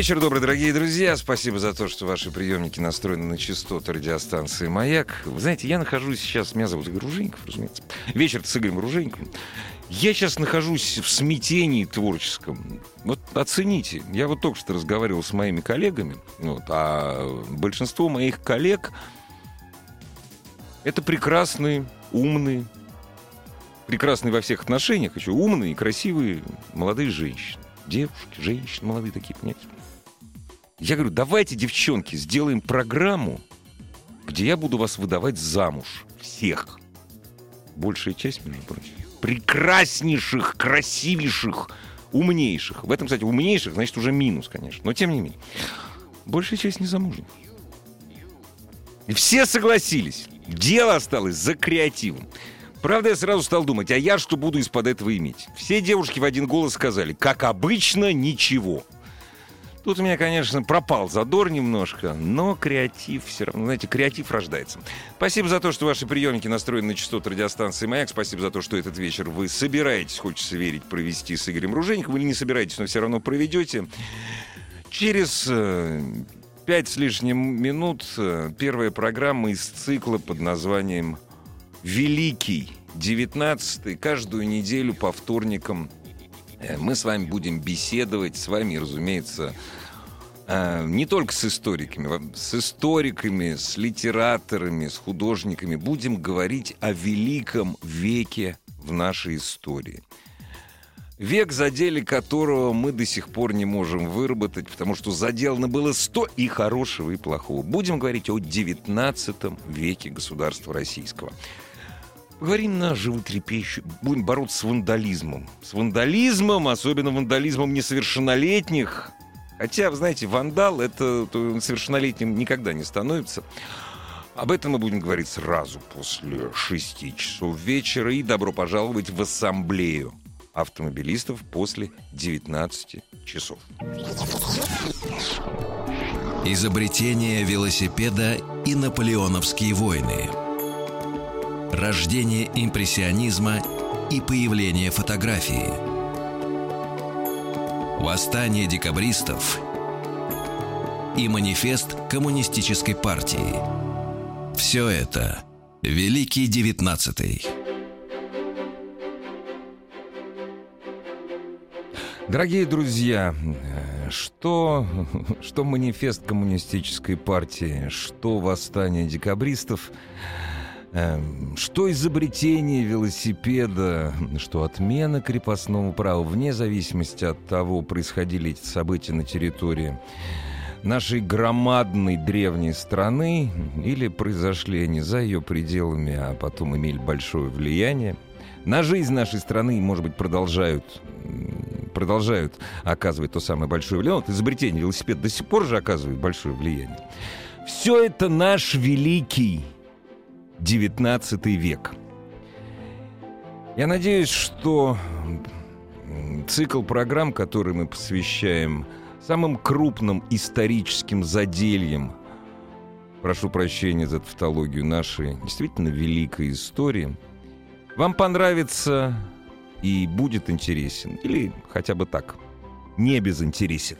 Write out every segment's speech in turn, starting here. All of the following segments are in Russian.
Вечер добрый, дорогие друзья. Спасибо за то, что ваши приемники настроены на частоты радиостанции «Маяк». Вы знаете, я нахожусь сейчас... Меня зовут Игорь Ружейников, разумеется. Вечер с Игорем Ружейниковым. Я сейчас нахожусь в смятении творческом. Вот оцените. Я вот только что разговаривал с моими коллегами, вот, а большинство моих коллег — это прекрасные, умные, прекрасные во всех отношениях, еще умные, красивые молодые женщины. Девушки, женщины молодые такие, понимаете? Я говорю, давайте, девчонки, сделаем программу, где я буду вас выдавать замуж. Всех. Большая часть, между прочим. Прекраснейших, красивейших, умнейших. В этом, кстати, умнейших, значит, уже минус, конечно. Но тем не менее. Большая часть не замужних. И все согласились. Дело осталось за креативом. Правда, я сразу стал думать, а я что буду из-под этого иметь? Все девушки в один голос сказали, как обычно, ничего. Тут у меня, конечно, пропал задор немножко, но креатив все равно, знаете, креатив рождается. Спасибо за то, что ваши приемники настроены на частоту радиостанции «Маяк». Спасибо за то, что этот вечер вы собираетесь, хочется верить, провести с Игорем Ружейниковым. Или не собираетесь, но все равно проведете. Через э, пять с лишним минут э, первая программа из цикла под названием «Великий». 19 каждую неделю по вторникам мы с вами будем беседовать, с вами, разумеется, э, не только с историками, с историками, с литераторами, с художниками. Будем говорить о великом веке в нашей истории. Век, задели которого мы до сих пор не можем выработать, потому что заделано было сто и хорошего, и плохого. Будем говорить о 19 веке государства российского. Говорим на животрепещущую. Будем бороться с вандализмом. С вандализмом, особенно вандализмом несовершеннолетних. Хотя, вы знаете, вандал это совершеннолетним никогда не становится. Об этом мы будем говорить сразу после шести часов вечера. И добро пожаловать в ассамблею автомобилистов после 19 часов. Изобретение велосипеда и наполеоновские войны – Рождение импрессионизма и появление фотографии. Восстание декабристов и манифест коммунистической партии. Все это Великий Девятнадцатый. Дорогие друзья, что, что манифест коммунистической партии, что восстание декабристов – что изобретение велосипеда, что отмена крепостного права, вне зависимости от того, происходили эти события на территории нашей громадной древней страны или произошли они за ее пределами, а потом имели большое влияние. На жизнь нашей страны, может быть, продолжают, продолжают оказывать то самое большое влияние. Вот изобретение велосипеда до сих пор же оказывает большое влияние. Все это наш великий XIX век. Я надеюсь, что цикл программ, который мы посвящаем самым крупным историческим задельям, прошу прощения за тавтологию нашей действительно великой истории, вам понравится и будет интересен. Или хотя бы так, не безинтересен.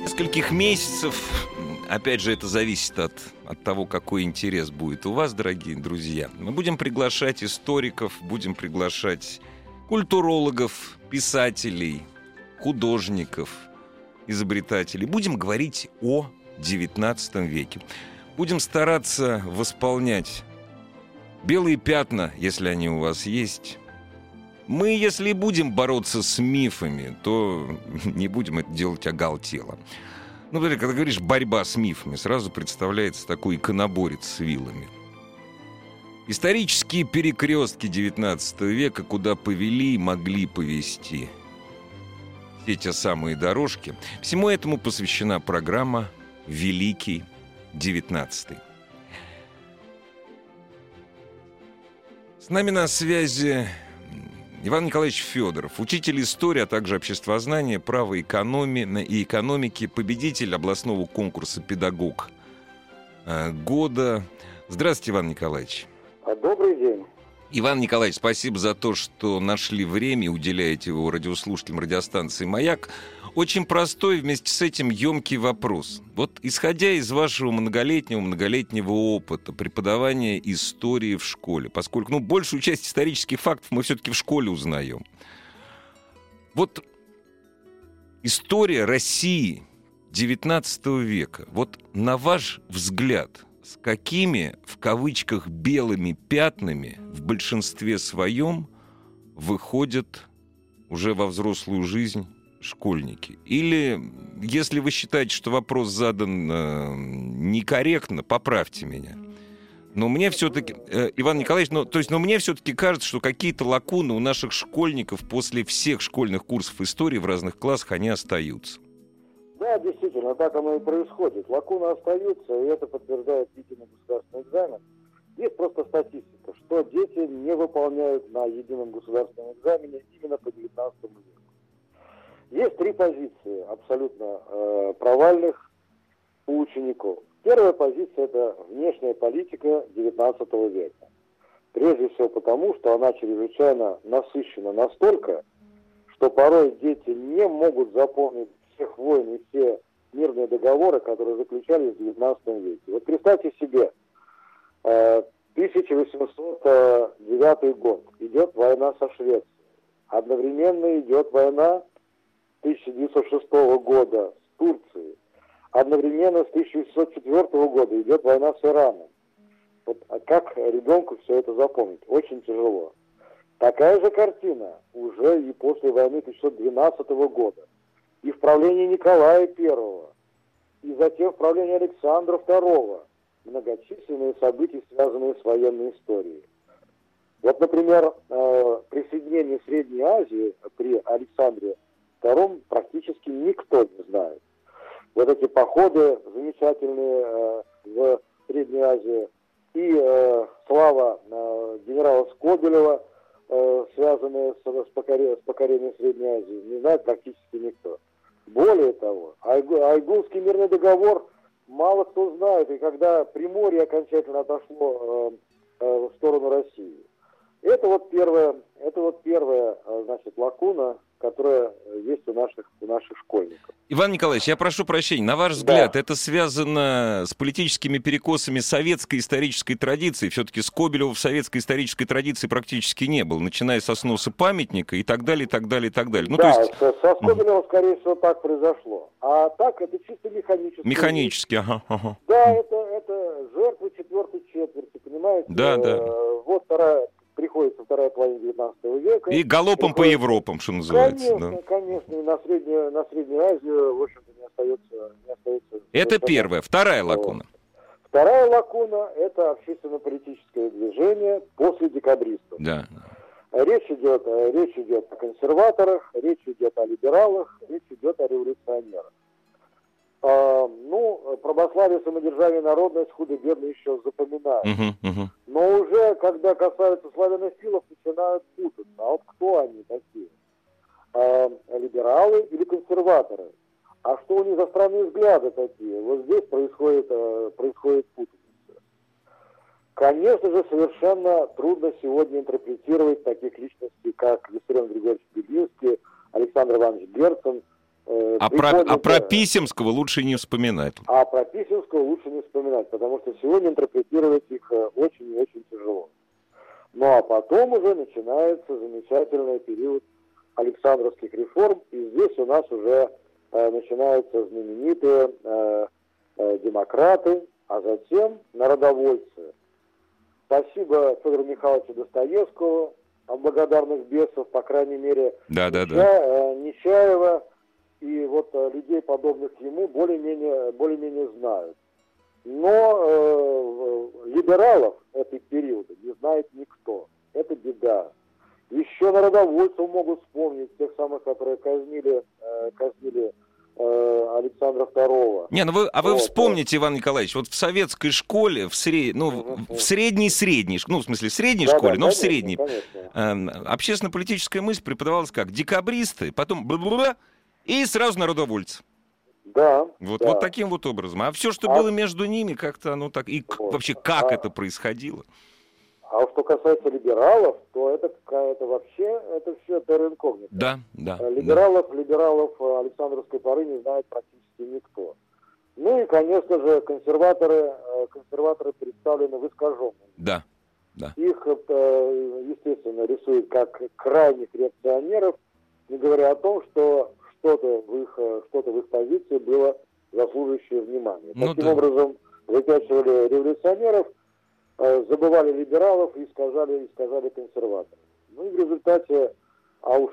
Нескольких месяцев Опять же, это зависит от, от того, какой интерес будет у вас, дорогие друзья. Мы будем приглашать историков, будем приглашать культурологов, писателей, художников, изобретателей. Будем говорить о XIX веке. Будем стараться восполнять белые пятна, если они у вас есть. Мы, если будем бороться с мифами, то не будем это делать оголтело. Ну, например, когда говоришь «борьба с мифами», сразу представляется такой иконоборец с вилами. Исторические перекрестки XIX века, куда повели и могли повести. все те самые дорожки. Всему этому посвящена программа «Великий девятнадцатый». С нами на связи Иван Николаевич Федоров, учитель истории, а также обществознания, права экономии и экономики, победитель областного конкурса «Педагог э, года». Здравствуйте, Иван Николаевич. Добрый день. Иван Николаевич, спасибо за то, что нашли время уделяете его радиослушателям радиостанции «Маяк». Очень простой, вместе с этим емкий вопрос. Вот исходя из вашего многолетнего, многолетнего опыта преподавания истории в школе, поскольку ну, большую часть исторических фактов мы все-таки в школе узнаем. Вот история России XIX века, вот на ваш взгляд – с какими, в кавычках, белыми пятнами в большинстве своем выходят уже во взрослую жизнь школьники? Или, если вы считаете, что вопрос задан э, некорректно, поправьте меня. Но мне все-таки, э, Иван Николаевич, ну, то есть, но мне все-таки кажется, что какие-то лакуны у наших школьников после всех школьных курсов истории в разных классах, они остаются. Да, действительно, так оно и происходит. Лакуны остаются, и это подтверждает единый государственный экзамен. Есть просто статистика, что дети не выполняют на едином государственном экзамене именно по 19 веку. Есть три позиции абсолютно э, провальных у учеников. Первая позиция – это внешняя политика 19 века. Прежде всего потому, что она чрезвычайно насыщена настолько, что порой дети не могут запомнить всех войн и все мирные договоры, которые заключались в XIX веке. Вот представьте себе, 1809 э, год, идет война со Швецией. Одновременно идет война 1906 года с Турцией. Одновременно с 1904 года идет война с Ираном. Вот, а как ребенку все это запомнить? Очень тяжело. Такая же картина уже и после войны 1912 года и в правлении Николая I, и затем в правлении Александра II многочисленные события, связанные с военной историей. Вот, например, э, присоединение Средней Азии при Александре II практически никто не знает. Вот эти походы замечательные э, в Средней Азии и э, слава генерала Скобелева, связанные с, с, покорением, с покорением Средней Азии, не знает практически никто. Более того, Айгулский мирный договор мало кто знает, и когда Приморье окончательно отошло э, э, в сторону России. Это вот первая, это вот первая, э, значит, лакуна которая есть у наших, у наших школьников. Иван Николаевич, я прошу прощения, на ваш взгляд, да. это связано с политическими перекосами советской исторической традиции? Все-таки Скобелева в советской исторической традиции практически не было, начиная со сноса памятника и так далее, и так далее, и так далее. Ну, да, то есть... со, со Скобелева, скорее всего, так произошло. А так это чисто механически. Механически, ага, ага. Да, это, это жертвы четвертой четверти, понимаете? Да, да. Э, вот вторая приходится вторая половина 19 века. И галопом по Европам, что называется. Конечно, да. конечно. И на Среднюю, на Среднюю Азию, в общем-то, не остается... Не остается это первая. Вторая лакуна. Вторая лакуна – это общественно-политическое движение после декабристов. Да. Речь идет, речь идет о консерваторах, речь идет о либералах, речь идет о революционерах. А, ну, православие, самодержавие, народность худо-бедно еще запоминают. Uh-huh, uh-huh. Но уже, когда касается славянофилов, начинают путаться. А вот кто они такие? А, либералы или консерваторы? А что у них за странные взгляды такие? Вот здесь происходит, а, происходит путаница. Конечно же, совершенно трудно сегодня интерпретировать таких личностей, как Виссарион Григорьевич Беглинский, Александр Иванович Герцен – Э, а про, а про Писемского лучше не вспоминать. А про Писемского лучше не вспоминать, потому что сегодня интерпретировать их э, очень и очень тяжело. Ну а потом уже начинается замечательный период Александровских реформ, и здесь у нас уже э, начинаются знаменитые э, э, демократы, а затем народовольцы. Спасибо Федору Михайловичу Достоевскому, благодарных бесов, по крайней мере, да, да, да. Э, Нечаева, и вот э, людей, подобных ему, более-менее более -менее знают. Но э, либералов этой периода не знает никто. Это беда. Еще народовольцев могут вспомнить, тех самых, которые казнили, э, казнили э, Александра II. Не, ну вы, а вы вот, вспомните, Иван Николаевич, вот в советской школе, в, сред... ну, угу. в средней-средней, ну, в смысле, в средней да, школе, да, но конечно, в средней, э, общественно-политическая мысль преподавалась как? Декабристы, потом бла-бла-бла, и сразу народовольцы. Да. Вот, да. вот таким вот образом. А все, что а... было между ними, как-то оно так... И вот. вообще, как а... это происходило? А что касается либералов, то это, это вообще, это все терра инкогнито. Да, да. Либералов, да. либералов э, Александровской поры не знает практически никто. Ну и, конечно же, консерваторы, э, консерваторы представлены в искаженном. Да, да. Их, э, естественно, рисуют как крайних реакционеров, не говоря о том, что что-то в их, что-то в их позиции было заслуживающее внимания. Ну, Таким да. образом, выпячивали революционеров – Э, забывали либералов и искажали, искажали консерваторов. Ну и в результате, а уж,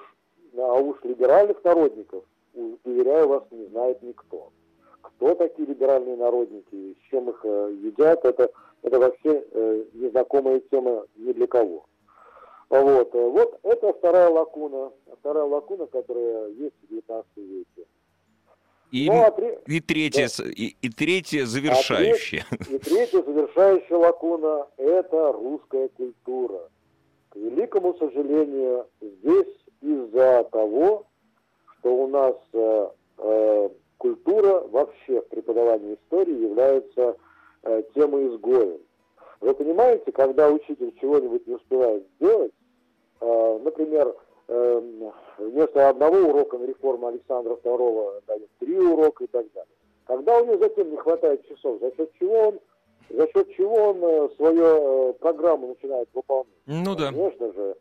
а уж либеральных народников, уверяю вас, не знает никто. Кто такие либеральные народники, с чем их э, едят, это, это вообще э, незнакомая тема ни для кого. Вот, э, вот это вторая лакуна, вторая лакуна, которая есть в 19 веке. И, ну, а три... и, третье, да. и, и третье завершающее. А треть, и третье завершающая лакуна – это русская культура. К великому сожалению, здесь из-за того, что у нас э, э, культура вообще в преподавании истории является э, темой изгоем. Вы понимаете, когда учитель чего-нибудь не успевает сделать, например, Эм, вместо одного урока на реформу Александра II дает три урока и так далее. Когда у него затем не хватает часов, за счет чего он, за счет чего он э, свою э, программу начинает выполнять? Ну да. Конечно же.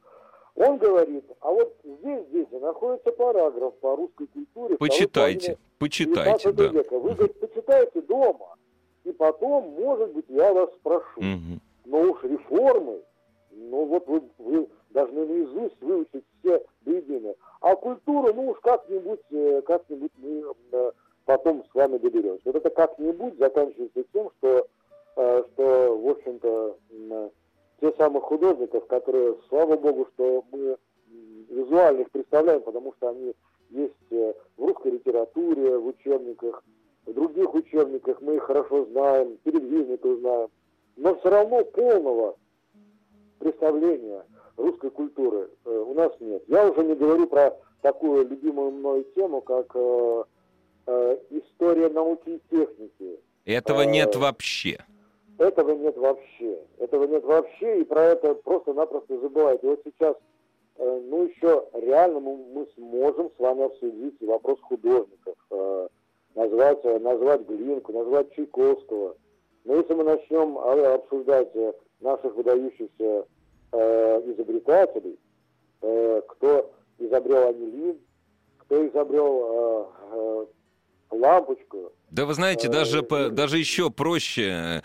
Он говорит, а вот здесь, здесь находится параграф по русской культуре. Почитайте, почитайте, да. Века. Вы, говорит, почитайте дома, и потом, может быть, я вас спрошу. Угу. Но уж реформы, ну вот вы, вы должны наизусть выучить все до. А культуру, ну уж как-нибудь, э, как-нибудь мы э, потом с вами доберемся. Вот это как-нибудь заканчивается тем, что, э, что в общем-то, те самые художников, которые, слава богу, что мы визуально их представляем, потому что они есть в русской литературе, в учебниках, в других учебниках, мы их хорошо знаем, передвижников знаем, но все равно полного представления – русской культуры э, у нас нет. Я уже не говорю про такую любимую мной тему, как э, э, история науки и техники. Этого э, нет вообще. Этого нет вообще. Этого нет вообще, и про это просто-напросто забывают. И вот сейчас, э, ну еще реально мы, мы сможем с вами обсудить вопрос художников. Э, назвать, назвать Глинку, назвать Чайковского. Но если мы начнем обсуждать наших выдающихся э, изобретателей, э, кто изобрел анилин, кто изобрел э, э, лампочку, да вы знаете, даже, по, даже еще проще.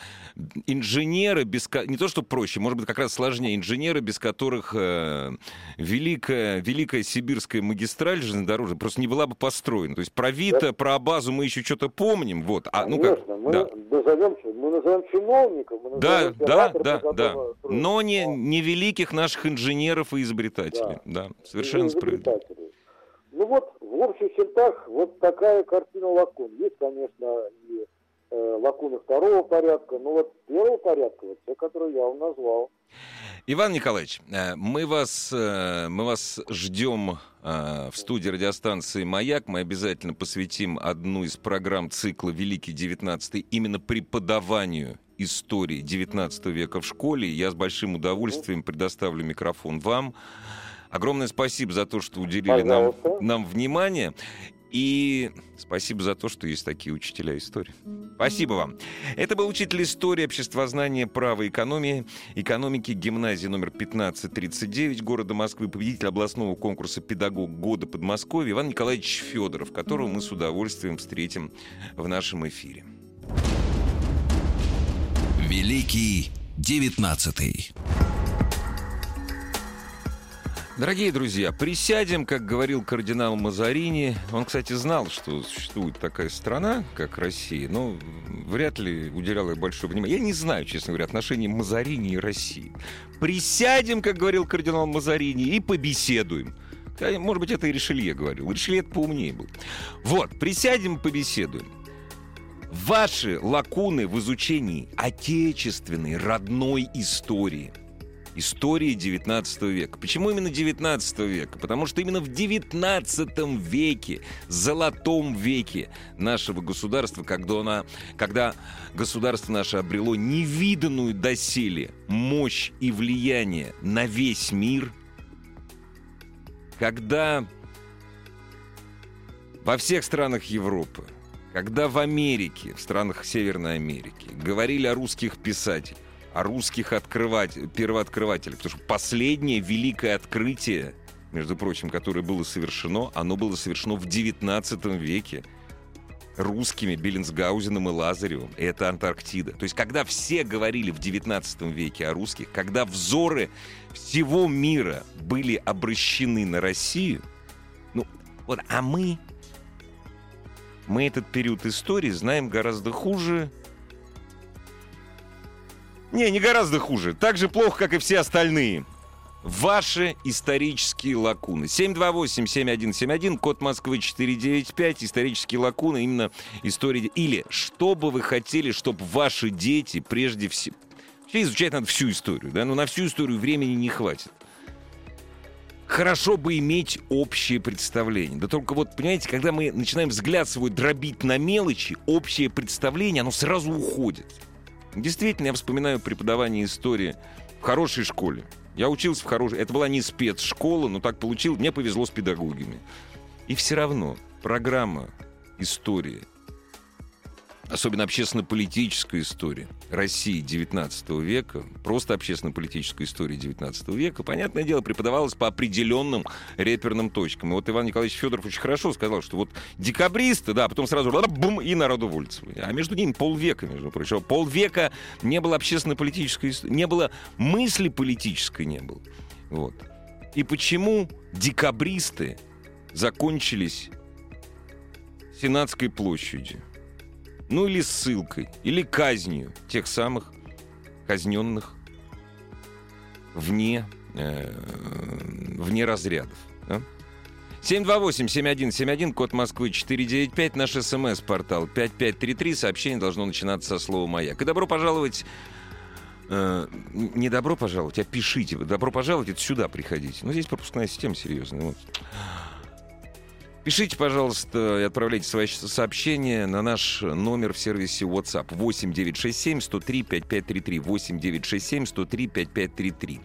Инженеры, без, не то что проще, может быть, как раз сложнее. Инженеры, без которых э, великая, великая сибирская магистраль железнодорожная просто не была бы построена. То есть про Вита, да. про базу мы еще что-то помним. Вот. А, ну, как, мы, да. назовем, мы назовем чиновников. Мы назовем да, да, да, да. Но не, не великих наших инженеров и изобретателей. Да, да совершенно справедливо. Ну вот, в общих чертах, вот такая картина лакун. Есть, конечно, и э, лакуны второго порядка, но вот первого порядка, вот те, которые я вам назвал. Иван Николаевич, э, мы вас, э, мы вас ждем э, в студии радиостанции «Маяк». Мы обязательно посвятим одну из программ цикла «Великий XIX» именно преподаванию истории XIX века в школе. Я с большим удовольствием предоставлю микрофон вам. Огромное спасибо за то, что уделили нам, нам внимание. И спасибо за то, что есть такие учителя истории. Спасибо вам. Это был учитель истории, обществознания, права, экономии, экономики гимназии номер 1539 города Москвы, победитель областного конкурса «Педагог года Подмосковья» Иван Николаевич Федоров, которого мы с удовольствием встретим в нашем эфире. Великий девятнадцатый. Дорогие друзья, присядем, как говорил кардинал Мазарини. Он, кстати, знал, что существует такая страна, как Россия, но вряд ли уделял ей большое внимание. Я не знаю, честно говоря, отношения Мазарини и России. Присядем, как говорил кардинал Мазарини, и побеседуем. Может быть, это и Ришелье говорил. Ришелье поумнее был. Вот, присядем, побеседуем. Ваши лакуны в изучении отечественной, родной истории – истории 19 века. Почему именно 19 века? Потому что именно в 19 веке, золотом веке нашего государства, когда, она, когда государство наше обрело невиданную доселе мощь и влияние на весь мир, когда во всех странах Европы, когда в Америке, в странах Северной Америки, говорили о русских писателях, русских открыватель, первооткрывателях. Потому что последнее великое открытие, между прочим, которое было совершено, оно было совершено в XIX веке русскими Беллинсгаузеном и Лазаревым. И это Антарктида. То есть, когда все говорили в XIX веке о русских, когда взоры всего мира были обращены на Россию, ну, вот, а мы, мы этот период истории знаем гораздо хуже, не, не гораздо хуже. Так же плохо, как и все остальные. Ваши исторические лакуны. 728-7171, код Москвы 495, исторические лакуны, именно история... Или что бы вы хотели, чтобы ваши дети прежде всего... Изучать надо всю историю, да? Но на всю историю времени не хватит. Хорошо бы иметь общее представление. Да только вот, понимаете, когда мы начинаем взгляд свой дробить на мелочи, общее представление, оно сразу уходит. Действительно, я вспоминаю преподавание истории в хорошей школе. Я учился в хорошей... Это была не спецшкола, но так получилось. Мне повезло с педагогами. И все равно программа истории особенно общественно-политическая история России XIX века, просто общественно-политическая история XIX века, понятное дело, преподавалась по определенным реперным точкам. И вот Иван Николаевич Федоров очень хорошо сказал, что вот декабристы, да, потом сразу бум, и народовольцы. А между ними полвека, между прочим. Полвека не было общественно-политической не было мысли политической не было. Вот. И почему декабристы закончились Сенатской площадью? Ну или ссылкой, или казнью тех самых казненных вне, э, вне разрядов. Да? 728-7171, код Москвы 495, наш смс-портал 5533. Сообщение должно начинаться со слова «Маяк». И добро пожаловать... Э, не добро пожаловать, а пишите. Добро пожаловать, это сюда приходите. Ну, здесь пропускная система серьезная. Вот. Пишите, пожалуйста, и отправляйте свои сообщения на наш номер в сервисе WhatsApp 8967 103 5533 8967 103 5533.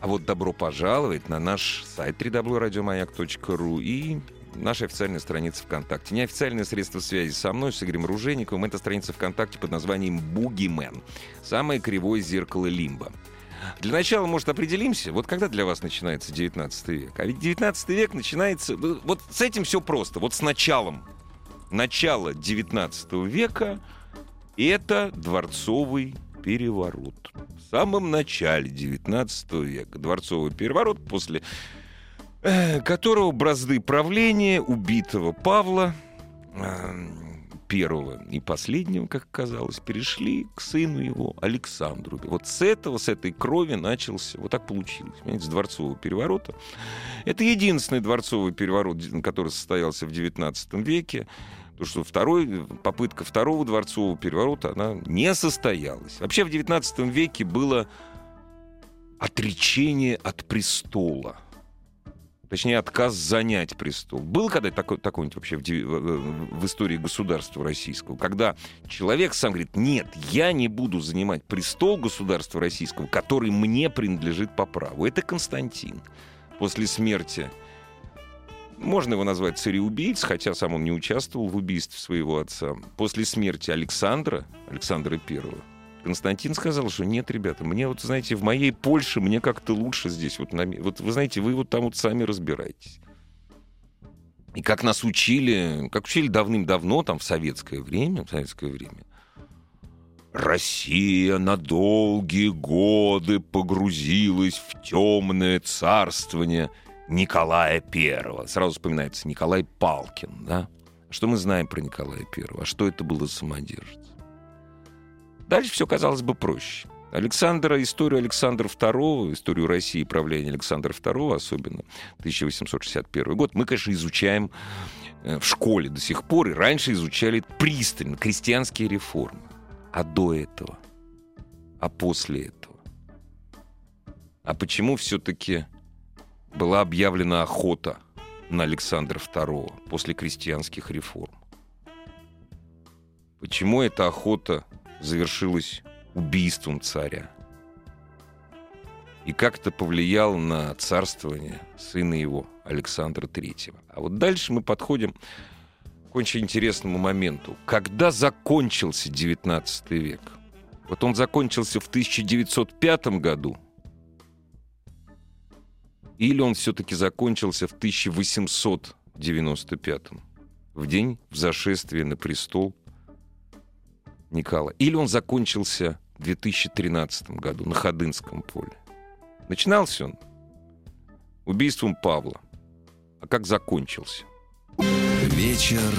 А вот добро пожаловать на наш сайт www.radiomayak.ru и наша официальная страница ВКонтакте. Неофициальное средство связи со мной, с Игорем Ружейниковым, это страница ВКонтакте под названием «Бугимен». Самое кривое зеркало Лимба. Для начала, может, определимся, вот когда для вас начинается 19 век? А ведь 19 век начинается... Ну, вот с этим все просто, вот с началом. Начало 19 века — это дворцовый переворот. В самом начале 19 века дворцовый переворот, после э, которого бразды правления убитого Павла э, первого и последнего, как казалось, перешли к сыну его Александру. Вот с этого, с этой крови начался, вот так получилось, понимаете, с дворцового переворота. Это единственный дворцовый переворот, который состоялся в XIX веке. Потому что второй, попытка второго дворцового переворота, она не состоялась. Вообще в XIX веке было отречение от престола – точнее, отказ занять престол. Был когда такой, такой-нибудь вообще в, в истории государства российского, когда человек сам говорит, нет, я не буду занимать престол государства российского, который мне принадлежит по праву. Это Константин. После смерти можно его назвать цареубийц, хотя сам он не участвовал в убийстве своего отца. После смерти Александра, Александра Первого, Константин сказал, что нет, ребята, мне вот, знаете, в моей Польше мне как-то лучше здесь. Вот, на, вот вы знаете, вы вот там вот сами разбираетесь. И как нас учили, как учили давным-давно, там, в советское время, в советское время, Россия на долгие годы погрузилась в темное царствование Николая Первого. Сразу вспоминается Николай Палкин, да? Что мы знаем про Николая Первого? А что это было самодержец? Дальше все казалось бы проще. Александра, историю Александра II, историю России и правления Александра II, особенно 1861 год, мы, конечно, изучаем э, в школе до сих пор, и раньше изучали пристально крестьянские реформы. А до этого? А после этого? А почему все-таки была объявлена охота на Александра II после крестьянских реформ? Почему эта охота завершилась убийством царя? И как это повлияло на царствование сына его, Александра III? А вот дальше мы подходим к очень интересному моменту. Когда закончился XIX век? Вот он закончился в 1905 году, или он все-таки закончился в 1895 в день взошествия на престол Николая. Или он закончился в 2013 году на Ходынском поле. Начинался он убийством Павла. А как закончился? Вечер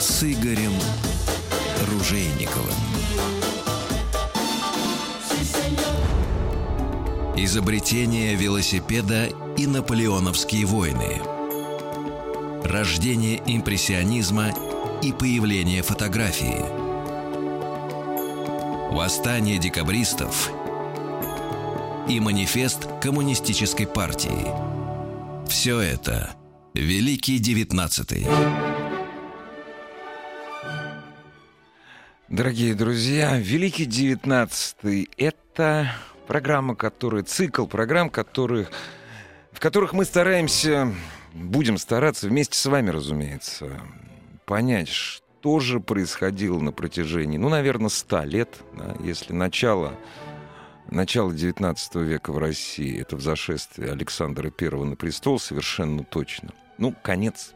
с Игорем Ружейниковым. Изобретение велосипеда и наполеоновские войны. Рождение импрессионизма и появление фотографии. Восстание декабристов и манифест коммунистической партии. Все это – Великий девятнадцатый. Дорогие друзья, Великий девятнадцатый — это программа, которая, цикл программ, которых, в которых мы стараемся, будем стараться вместе с вами, разумеется, понять, что же происходило на протяжении, ну, наверное, ста лет, да, если начало начало XIX века в России, это взошествие Александра I на престол, совершенно точно. Ну, конец.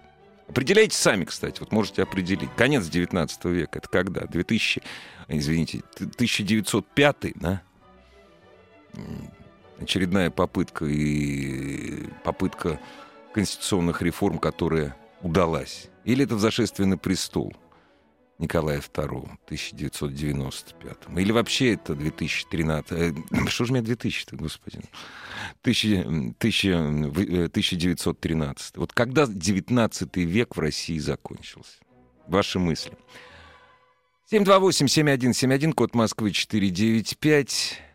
Определяйте сами, кстати, вот можете определить. Конец XIX века, это когда? 2000, извините, 1905, да? Очередная попытка и попытка конституционных реформ, которая удалась. Или это взошествие на престол? Николая II 1995. Или вообще это 2013. Э, что же у меня 2000 господи? 1913. Вот когда 19 век в России закончился? Ваши мысли. 728-7171, код Москвы 495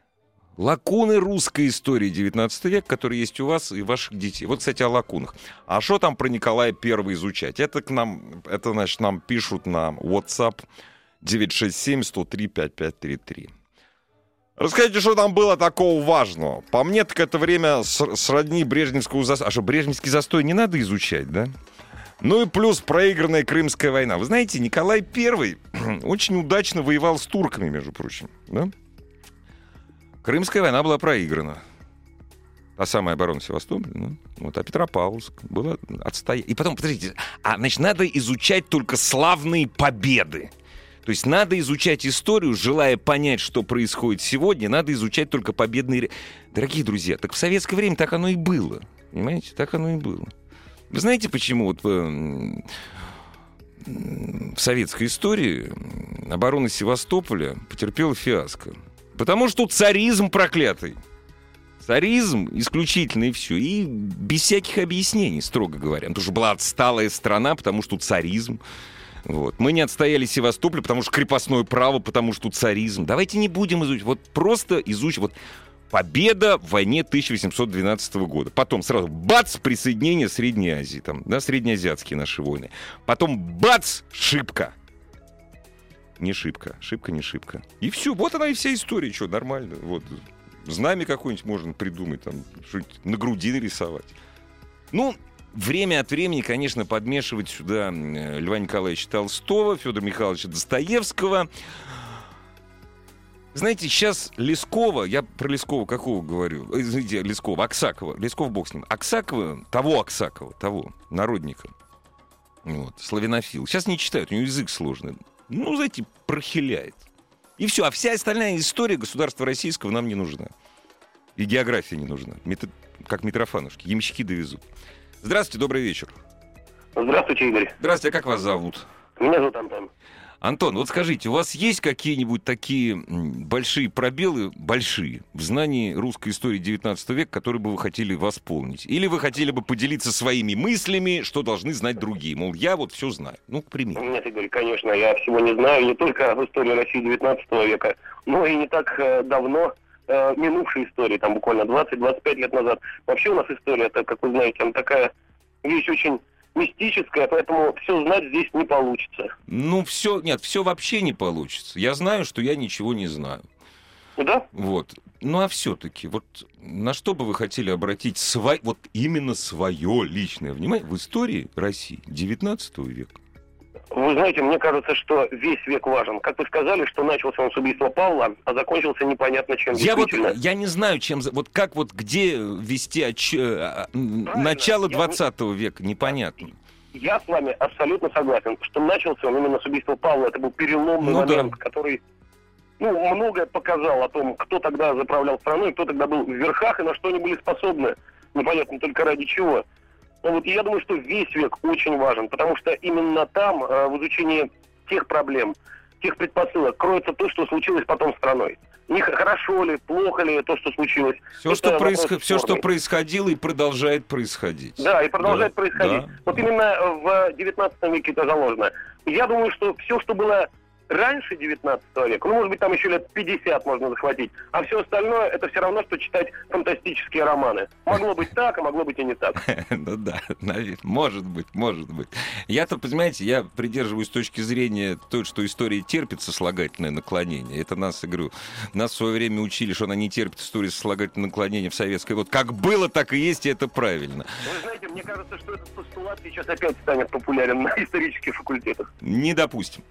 лакуны русской истории 19 века, которые есть у вас и ваших детей. Вот, кстати, о лакунах. А что там про Николая Первого изучать? Это к нам, это, значит, нам пишут на WhatsApp 967-103-5533. Расскажите, что там было такого важного? По мне, так это время сродни Брежневского застоя. А что, Брежневский застой не надо изучать, да? Ну и плюс проигранная Крымская война. Вы знаете, Николай Первый очень удачно воевал с турками, между прочим, да? Крымская война была проиграна. Та самая оборона Севастополя, ну, вот, а Петропавловск было отстоять. И потом, подождите, а, значит, надо изучать только славные победы. То есть надо изучать историю, желая понять, что происходит сегодня, надо изучать только победные... Дорогие друзья, так в советское время так оно и было. Понимаете? Так оно и было. Вы знаете, почему вот э, в советской истории оборона Севастополя потерпела фиаско? Потому что царизм проклятый. Царизм исключительно и все. И без всяких объяснений, строго говоря. Потому что была отсталая страна, потому что царизм. Вот. Мы не отстояли Севастополь, потому что крепостное право, потому что царизм. Давайте не будем изучать. Вот просто изучить. Вот победа в войне 1812 года. Потом сразу бац, присоединение Средней Азии. Там, да, среднеазиатские наши войны. Потом бац, шибка не шибко. Шибко, не шибко. И все, вот она и вся история, что, нормально. Вот. Знамя какое-нибудь можно придумать, там, что-нибудь на груди нарисовать. Ну, время от времени, конечно, подмешивать сюда Льва Николаевича Толстого, Федора Михайловича Достоевского. Знаете, сейчас Лескова, я про Лескова какого говорю? Э, извините, Лескова, Аксакова. Лесков бог с ним. Аксакова, того Аксакова, того, народника. Вот, славянофил. Сейчас не читают, у него язык сложный ну, знаете, прохиляет. И все. А вся остальная история государства российского нам не нужна. И география не нужна. Мет... Как Митрофанушки. Ямщики довезут. Здравствуйте, добрый вечер. Здравствуйте, Игорь. Здравствуйте, а как вас зовут? Меня зовут Антон. Антон, вот скажите, у вас есть какие-нибудь такие большие пробелы, большие, в знании русской истории 19 века, которые бы вы хотели восполнить? Или вы хотели бы поделиться своими мыслями, что должны знать другие? Мол, я вот все знаю. Ну, к примеру. Нет, Игорь, конечно, я всего не знаю, не только в истории России 19 века, но и не так э, давно э, минувшей истории, там буквально 20-25 лет назад. Вообще у нас история, это, как вы знаете, она такая вещь очень мистическое, поэтому все знать здесь не получится. Ну, все, нет, все вообще не получится. Я знаю, что я ничего не знаю. Да? Вот. Ну, а все-таки, вот на что бы вы хотели обратить свой, вот именно свое личное внимание в истории России 19 века? Вы знаете, мне кажется, что весь век важен. Как вы сказали, что начался он с убийства Павла, а закончился непонятно чем я вот Я не знаю, чем... Вот как вот где вести отч... Э, начало 20 я... века, непонятно. Я с вами абсолютно согласен, что начался он именно с убийства Павла. Это был переломный ну, момент, да. который ну, многое показал о том, кто тогда заправлял страной, кто тогда был в верхах и на что они были способны. Непонятно только ради чего. Ну, вот я думаю, что весь век очень важен, потому что именно там, э, в изучении тех проблем, тех предпосылок, кроется то, что случилось потом с страной. Не хорошо ли, плохо ли то, что случилось. Все, что, происход... Все что происходило и продолжает происходить. Да, и продолжает да, происходить. Да, вот да. именно в 19 веке это заложено. Я думаю, что все, что было раньше 19 века, ну, может быть, там еще лет 50 можно захватить, а все остальное это все равно, что читать фантастические романы. Могло быть так, а могло быть и не так. Ну да, может быть, может быть. Я-то, понимаете, я придерживаюсь точки зрения той, что история терпит сослагательное наклонение. Это нас, я говорю, нас в свое время учили, что она не терпит истории сослагательного наклонения в советской. Вот как было, так и есть, и это правильно. Вы знаете, мне кажется, что этот постулат сейчас опять станет популярен на исторических факультетах. Не допустим.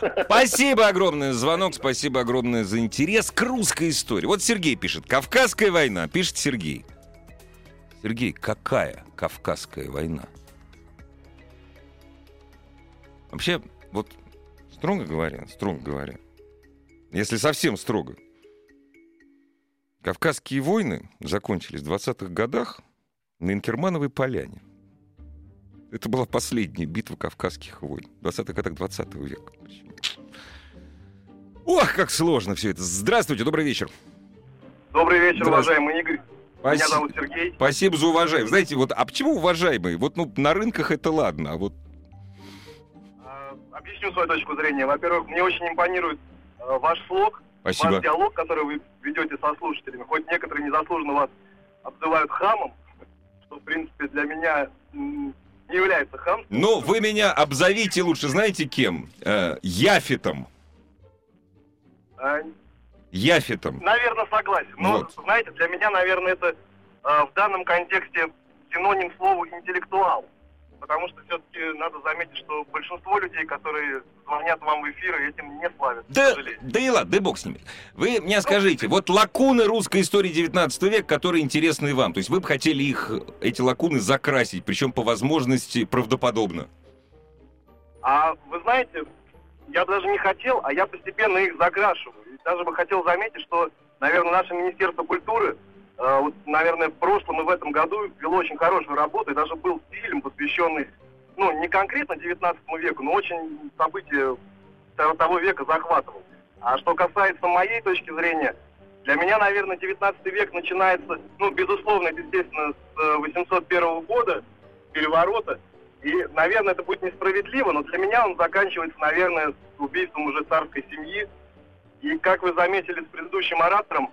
Спасибо огромное за звонок, спасибо огромное за интерес к русской истории. Вот Сергей пишет, Кавказская война, пишет Сергей. Сергей, какая Кавказская война? Вообще, вот строго говоря, строго говоря, если совсем строго, Кавказские войны закончились в 20-х годах на Инкермановой поляне. Это была последняя битва Кавказских войн. В 20-х годах 20 века. Ох, как сложно все это. Здравствуйте, добрый вечер. Добрый вечер, уважаемый Игорь. Спасибо. Меня зовут Сергей. Спасибо за уважаемый. Знаете, вот, а почему уважаемый? Вот ну, на рынках это ладно, а вот... А, объясню свою точку зрения. Во-первых, мне очень импонирует а, ваш слог, Спасибо. ваш диалог, который вы ведете со слушателями. Хоть некоторые незаслуженно вас обзывают хамом, что, в принципе, для меня не является хамством. Ну, вы меня обзовите лучше, знаете кем? Э, Яфитом. А, Яфитом. Наверное, согласен. Но, вот. знаете, для меня, наверное, это э, в данном контексте синоним слова интеллектуал потому что все-таки надо заметить, что большинство людей, которые звонят вам в эфир, этим не славятся. Да, да и ладно, да бог с ними. Вы мне скажите, вот лакуны русской истории 19 века, которые интересны вам, то есть вы бы хотели их, эти лакуны, закрасить, причем по возможности правдоподобно? А вы знаете, я даже не хотел, а я постепенно их закрашиваю. И даже бы хотел заметить, что, наверное, наше Министерство культуры Э, вот, наверное, в прошлом и в этом году вело очень хорошую работу, и даже был фильм, посвященный, ну, не конкретно 19 веку, но очень события того века захватывал. А что касается моей точки зрения, для меня, наверное, 19 век начинается, ну, безусловно, естественно, с 801 э, года, переворота, и, наверное, это будет несправедливо, но для меня он заканчивается, наверное, с убийством уже царской семьи. И, как вы заметили с предыдущим оратором,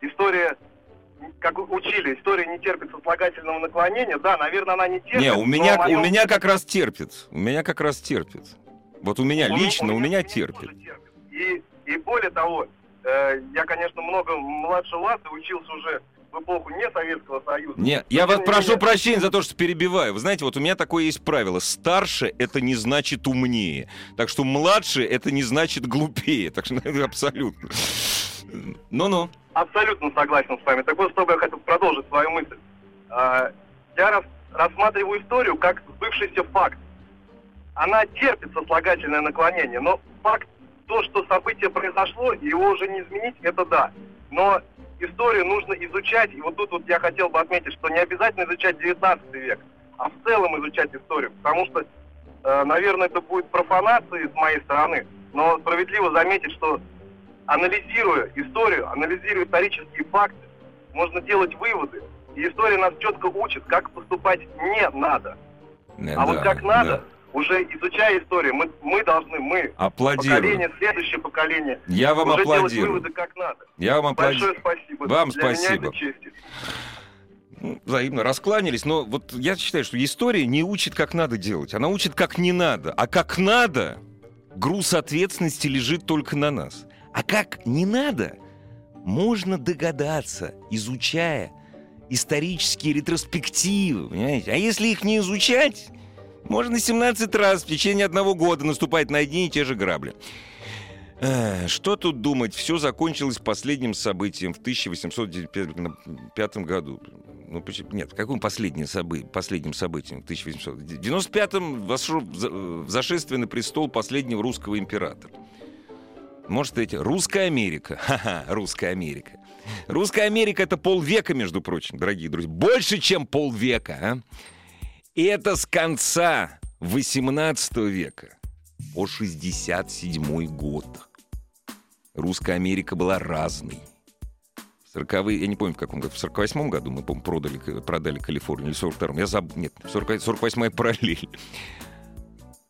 история как учили, история не терпит сослагательного наклонения. Да, наверное, она не терпит. Не, у меня, моем... у меня как раз терпит. У меня как раз терпит. Вот у меня у лично, у меня, терпит. терпит. И, и более того, э, я, конечно, много младше вас и учился уже в эпоху не Советского Союза. Не, я вас прошу менее... прощения за то, что перебиваю. Вы знаете, вот у меня такое есть правило. Старше — это не значит умнее. Так что младше — это не значит глупее. Так что абсолютно. Ну-ну. Абсолютно согласен с вами. Так вот, чтобы я хотел продолжить свою мысль. А, я рас, рассматриваю историю как сбывшийся факт. Она терпит сослагательное наклонение, но факт то, что событие произошло, его уже не изменить, это да. Но историю нужно изучать, и вот тут вот я хотел бы отметить, что не обязательно изучать 19 век, а в целом изучать историю, потому что, э, наверное, это будет профанацией с моей стороны, но справедливо заметить, что анализируя историю, анализируя исторические факты, можно делать выводы. И история нас четко учит, как поступать не надо. Э, а да, вот как надо, да. Уже изучая историю, мы, мы должны, мы, Аплодирую. поколение, следующее поколение, Я вам уже делать аплодирую. выводы как надо. Я вам аплодирую. Большое спасибо. Вам Для меня спасибо. это честь. Ну, взаимно раскланялись, но вот я считаю, что история не учит, как надо делать. Она учит, как не надо. А как надо, груз ответственности лежит только на нас. А как не надо, можно догадаться, изучая исторические ретроспективы, понимаете? А если их не изучать, можно 17 раз в течение одного года наступать на одни и те же грабли. Э, Что тут думать? Все закончилось последним событием в 1895 году. Ну, почему? Нет, каким последним, собы... последним событием в 1800? В 95-м вошел в за- в зашествие на престол последнего русского императора. Может, эти... Русская Америка. Ха-ха, Русская Америка. Русская Америка — это полвека, между прочим, дорогие друзья. Больше, чем полвека, а? И это с конца 18 века по 67 год. Русская Америка была разной. В 40 я не помню, в каком году, в 48 году мы, по продали, продали Калифорнию, или в 42-м, я забыл, нет, 40, 48-я параллель.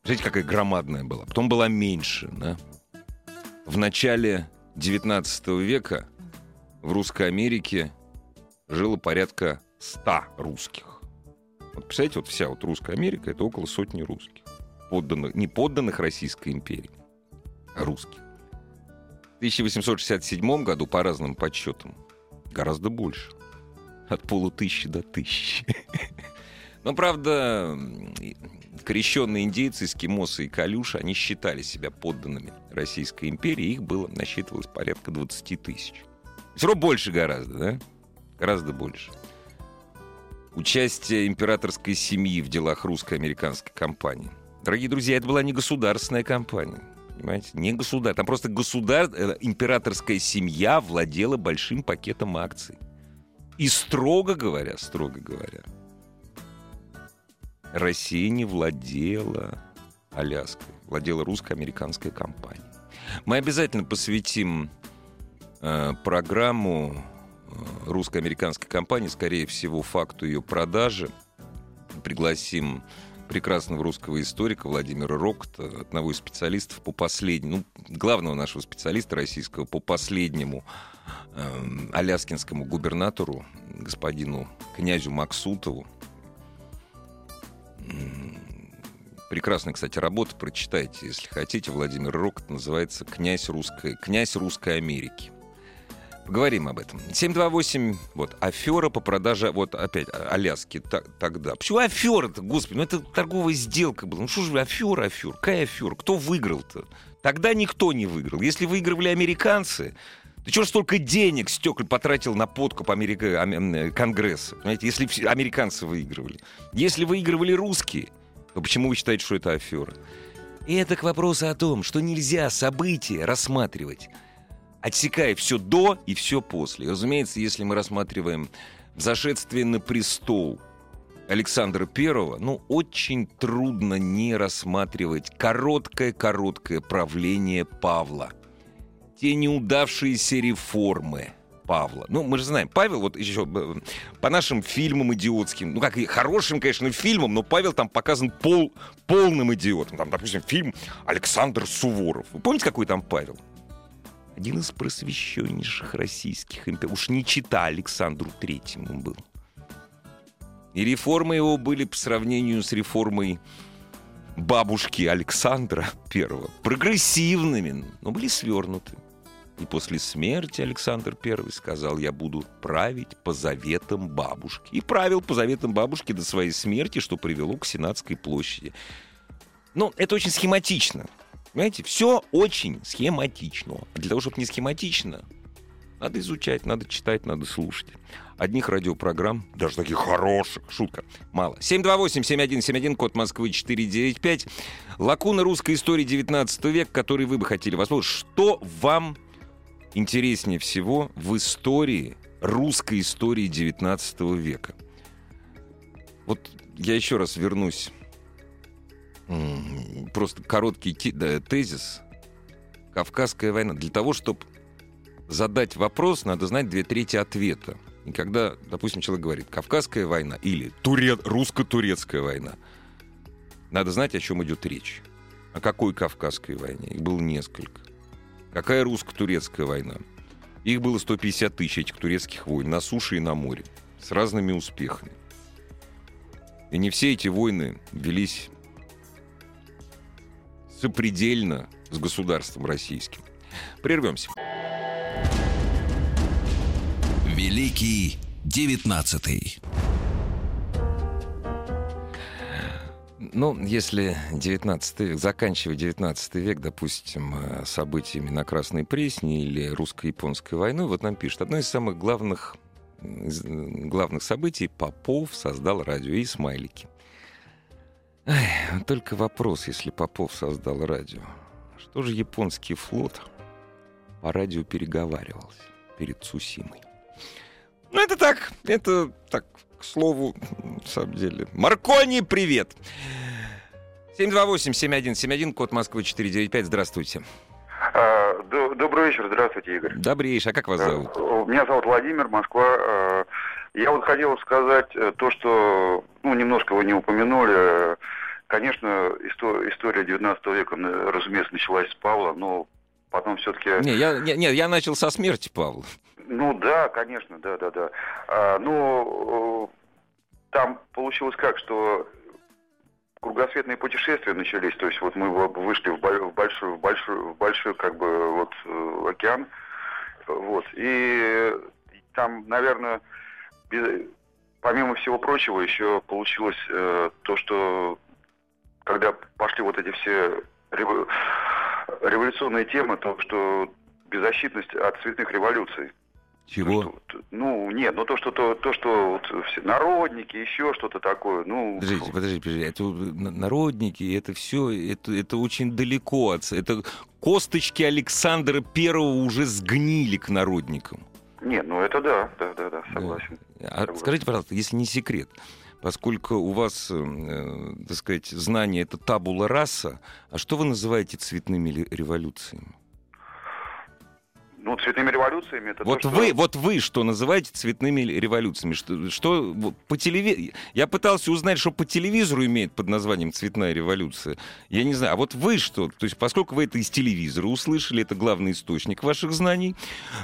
Знаете, какая громадная была. Потом была меньше, да. В начале 19 века в Русской Америке жило порядка 100 русских. Вот представляете, вот вся вот Русская Америка — это около сотни русских. Подданных, не подданных Российской империи, а русских. В 1867 году, по разным подсчетам, гораздо больше. От полутысячи до тысячи. Но, правда, крещенные индейцы, эскимосы и калюши, они считали себя подданными Российской империи. Их было, насчитывалось порядка 20 тысяч. Все равно больше гораздо, да? Гораздо больше. Участие императорской семьи в делах русско-американской компании. Дорогие друзья, это была не государственная компания. Понимаете? Не государ. Там просто государ... э, императорская семья владела большим пакетом акций. И строго говоря, строго говоря, Россия не владела Аляской. Владела русско-американская компания. Мы обязательно посвятим э, программу русско-американской компании, скорее всего, факту ее продажи. Пригласим прекрасного русского историка Владимира Рокта, одного из специалистов по последнему, ну, главного нашего специалиста российского по последнему э, аляскинскому губернатору, господину князю Максутову. Прекрасная, кстати, работа, прочитайте, если хотите. Владимир Рокот называется «Князь русской, «Князь русской Америки». Поговорим об этом. 728, вот, афера по продаже, вот опять, а- Аляски та- тогда. Почему афера-то, господи, ну это торговая сделка была. Ну что же вы, афера, афера, какая афера? Кто выиграл-то? Тогда никто не выиграл. Если выигрывали американцы, ты что ж столько денег стекли потратил на подкуп Америка, ам- ам- Конгресса? Понимаете, если американцы выигрывали. Если выигрывали русские, то почему вы считаете, что это афера? И это к вопросу о том, что нельзя события рассматривать отсекая все до и все после. И, разумеется, если мы рассматриваем взошествие на престол Александра Первого, ну, очень трудно не рассматривать короткое-короткое правление Павла. Те неудавшиеся реформы Павла. Ну, мы же знаем, Павел, вот еще э, по нашим фильмам идиотским, ну, как и хорошим, конечно, фильмам, но Павел там показан пол, полным идиотом. Там, допустим, фильм «Александр Суворов». Вы помните, какой там Павел? Один из просвещеннейших российских императоров. Уж не чита Александру Третьему был. И реформы его были по сравнению с реформой бабушки Александра Первого прогрессивными, но были свернуты. И после смерти Александр Первый сказал, я буду править по заветам бабушки. И правил по заветам бабушки до своей смерти, что привело к Сенатской площади. Ну, это очень схематично. Понимаете, все очень схематично. Для того, чтобы не схематично, надо изучать, надо читать, надо слушать. одних радиопрограмм, даже таких хороших, шутка, мало. 728-7171, код Москвы 495. Лакуна русской истории 19 века, который вы бы хотели воспользоваться. Что вам интереснее всего в истории, русской истории 19 века? Вот я еще раз вернусь. Просто короткий тезис. Кавказская война. Для того, чтобы задать вопрос, надо знать две трети ответа. И когда, допустим, человек говорит «Кавказская война» или Туре... «Русско-турецкая война», надо знать, о чем идет речь. О какой Кавказской войне? Их было несколько. Какая русско-турецкая война? Их было 150 тысяч, этих турецких войн, на суше и на море, с разными успехами. И не все эти войны велись сопредельно с государством российским. Прервемся. Великий девятнадцатый. Ну, если 19 век, заканчивая 19 век, допустим, э, событиями на Красной Пресне или русско-японской войной, вот нам пишут, одно из самых главных, из главных событий Попов создал радио и смайлики. Эх, только вопрос, если Попов создал радио. Что же японский флот по радио переговаривался перед Цусимой? Ну, это так, это так, к слову, на самом деле. Маркони, привет! 728-7171, код Москвы 495, здравствуйте. А, добрый вечер, здравствуйте, Игорь. Добрейший, а как вас зовут? Меня зовут Владимир, Москва. Я вот хотел сказать э, то, что, ну, немножко вы не упомянули. Конечно, история 19 века, разумеется, началась с Павла, но потом все-таки... Не, я, не, не, я начал со смерти Павла. Ну да, конечно, да, да, да. А, ну, там получилось как, что кругосветные путешествия начались, то есть вот мы вышли в большой, в большой, в большой как бы вот э, океан, вот, и там, наверное, без, помимо всего прочего, еще получилось э, то, что когда пошли вот эти все революционные темы, то, что беззащитность от цветных революций. Чего? Что, ну, нет, ну то, что то, то что вот все народники, еще что-то такое, ну. Подождите, подождите, подождите. Это народники, это все, это, это очень далеко от. Это косточки Александра Первого уже сгнили к народникам. Нет, ну это да, да, да, да, согласен. Да. А скажите, пожалуйста, если не секрет, поскольку у вас, э, так сказать, знание это табула раса, а что вы называете цветными революциями? Ну, цветными революциями это вот то, вы, что... Вот вы что называете цветными революциями? Что, что по телевизору... Я пытался узнать, что по телевизору имеет под названием цветная революция. Я не знаю. А вот вы что? То есть, поскольку вы это из телевизора услышали, это главный источник ваших знаний.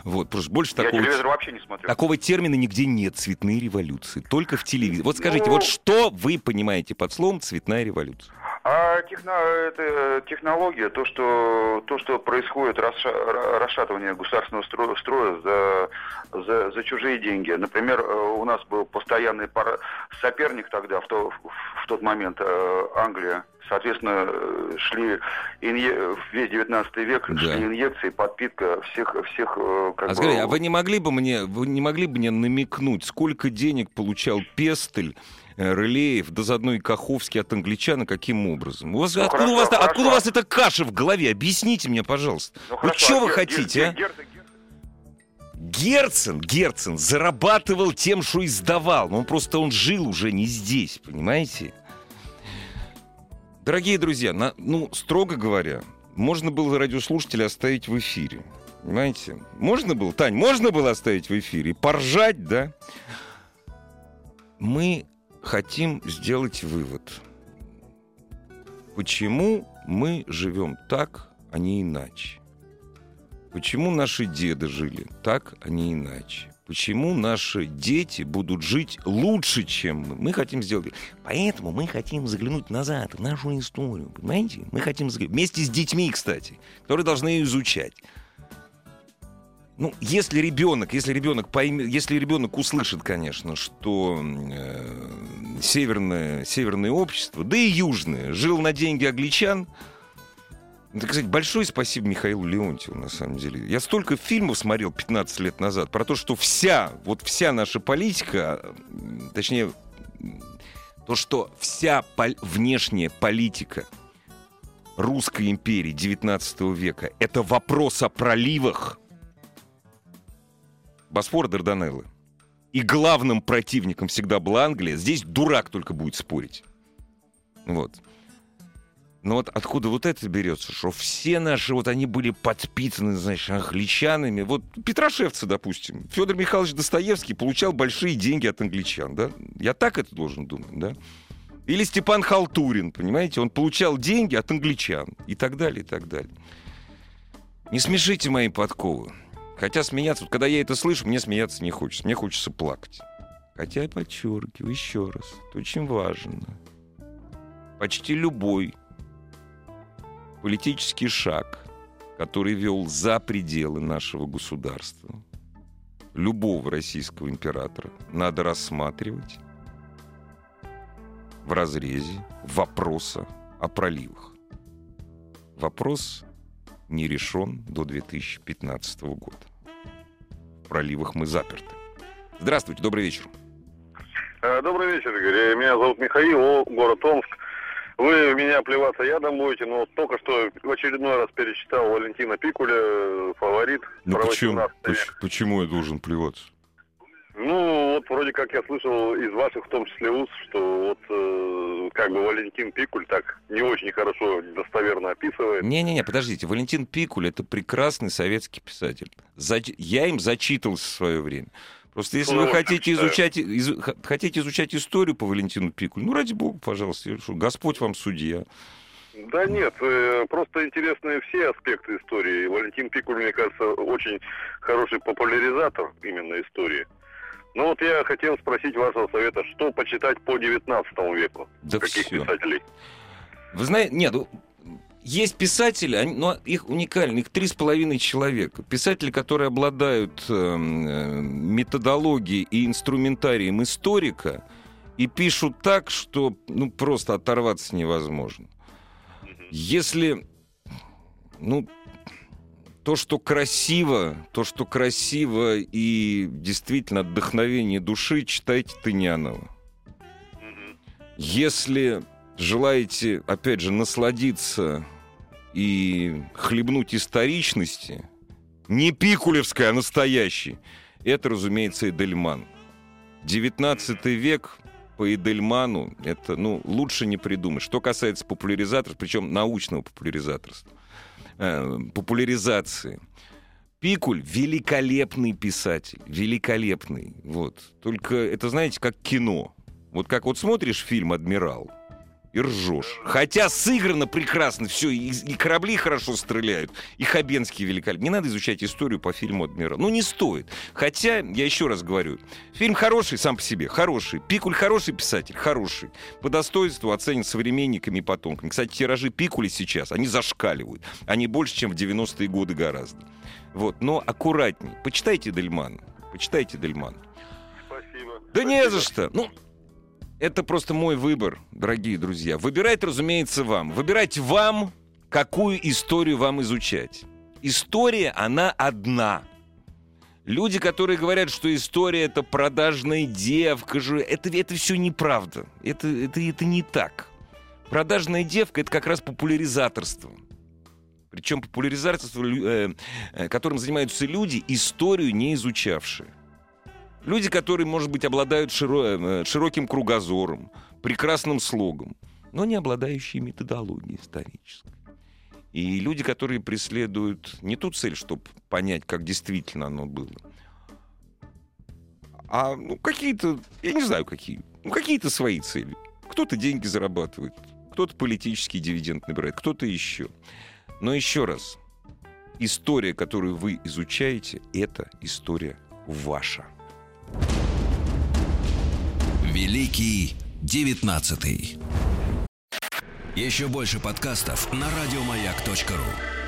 Вот, просто больше Я такого... телевизор вообще не смотрю. Такого термина нигде нет, цветные революции. Только в телевизоре. Вот скажите, ну... вот что вы понимаете под словом цветная революция? А техно, это технология, то, что, то, что происходит расша, расшатывание государственного строя, строя за, за, за чужие деньги. Например, э, у нас был постоянный пар... соперник тогда, в, то, в тот момент, э, Англия. Соответственно, э, шли инъе... весь 19 век да. шли инъекции, подпитка всех... всех как а, бы... скажи, а вы не могли бы мне, вы не могли бы мне намекнуть, сколько денег получал Пестель Рылеев, да заодно и Каховский от англичан, и каким образом? У вас, ну, откуда, хорошо, у вас, хорошо. откуда у вас эта каша в голове? Объясните мне, пожалуйста. Ну, ну что вы хотите, а? Герцен, Герцен зарабатывал тем, что издавал. Но он просто он жил уже не здесь, понимаете? Дорогие друзья, на, ну, строго говоря, можно было радиослушателя оставить в эфире. Понимаете? Можно было, Тань, можно было оставить в эфире, поржать, да? Мы хотим сделать вывод. Почему мы живем так, а не иначе? Почему наши деды жили так, а не иначе? Почему наши дети будут жить лучше, чем мы? Мы хотим сделать... Поэтому мы хотим заглянуть назад, в нашу историю, понимаете? Мы хотим заглянуть... Вместе с детьми, кстати, которые должны ее изучать. Ну, если ребенок, если ребенок поймет, если ребенок услышит, конечно, что э, северное, северное общество, да и южное, жил на деньги англичан, Так сказать, большое спасибо Михаилу Леонтьеву, на самом деле. Я столько фильмов смотрел 15 лет назад про то, что вся, вот вся наша политика, точнее, то, что вся пол- внешняя политика русской империи 19 века — это вопрос о проливах Босфора Дарданеллы. И главным противником всегда была Англия. Здесь дурак только будет спорить. Вот. Но вот откуда вот это берется, что все наши, вот они были подпитаны, знаешь, англичанами. Вот Петрошевцы, допустим. Федор Михайлович Достоевский получал большие деньги от англичан, да? Я так это должен думать, да? Или Степан Халтурин, понимаете? Он получал деньги от англичан. И так далее, и так далее. Не смешите мои подковы. Хотя смеяться, вот когда я это слышу, мне смеяться не хочется. Мне хочется плакать. Хотя я подчеркиваю еще раз, это очень важно. Почти любой политический шаг, который вел за пределы нашего государства, любого российского императора, надо рассматривать в разрезе вопроса о проливах. Вопрос не решен до 2015 года. В проливах мы заперты. Здравствуйте, добрый вечер. Добрый вечер, Игорь. Меня зовут Михаил, город Омск. Вы меня плеваться ядом будете, но только что в очередной раз перечитал Валентина Пикуля, фаворит. Ну почему, почему я должен плеваться? Ну, вот вроде как я слышал из ваших, в том числе уст, что вот э, как бы Валентин Пикуль так не очень хорошо, достоверно описывает. Не-не-не, подождите, Валентин Пикуль это прекрасный советский писатель. За... Я им зачитывался в свое время. Просто если ну, вы хотите изучать, из, хотите изучать историю по Валентину Пикулю, ну, ради бога, пожалуйста, Господь вам судья. Да нет, э, просто интересны все аспекты истории. Валентин Пикуль, мне кажется, очень хороший популяризатор именно истории. Ну вот я хотел спросить вашего совета, что почитать по 19 веку? Да Каких все. писателей? Вы знаете, нет, есть писатели, они, но их уникально, их три с половиной человека. Писатели, которые обладают э, методологией и инструментарием историка и пишут так, что ну, просто оторваться невозможно. Если, ну, то, что красиво, то, что красиво и действительно отдохновение души, читайте Тынянова. Если желаете, опять же, насладиться и хлебнуть историчности, не пикулевская, а настоящий, это, разумеется, Эдельман. 19 век по Эдельману это, ну, лучше не придумать. Что касается популяризаторства, причем научного популяризаторства, э, популяризации. Пикуль великолепный писатель, великолепный. Вот. Только это, знаете, как кино. Вот как вот смотришь фильм «Адмирал», и ржешь. Хотя сыграно прекрасно, все, и, и корабли хорошо стреляют, и Хабенский великолепный. Не надо изучать историю по фильму «Адмирал». Ну, не стоит. Хотя, я еще раз говорю, фильм хороший сам по себе, хороший. Пикуль хороший писатель, хороший. По достоинству оценен современниками и потомками. Кстати, тиражи Пикули сейчас, они зашкаливают. Они больше, чем в 90-е годы гораздо. Вот, но аккуратней. Почитайте Дельман. Почитайте Дельман. Спасибо. Да Спасибо. не за что. Ну, это просто мой выбор, дорогие друзья. Выбирать, разумеется, вам. Выбирать вам, какую историю вам изучать. История, она одна. Люди, которые говорят, что история это продажная девка, же, это, это все неправда. Это, это, это не так. Продажная девка это как раз популяризаторство. Причем популяризаторство, э, э, которым занимаются люди, историю не изучавшие. Люди, которые, может быть, обладают широ- широким кругозором, прекрасным слогом, но не обладающие методологией исторической. И люди, которые преследуют не ту цель, чтобы понять, как действительно оно было, а ну, какие-то, я не знаю, какие, ну, какие-то свои цели. Кто-то деньги зарабатывает, кто-то политический дивиденд набирает, кто-то еще. Но еще раз, история, которую вы изучаете, это история ваша. Великий девятнадцатый. Еще больше подкастов на радиомаяк.ру.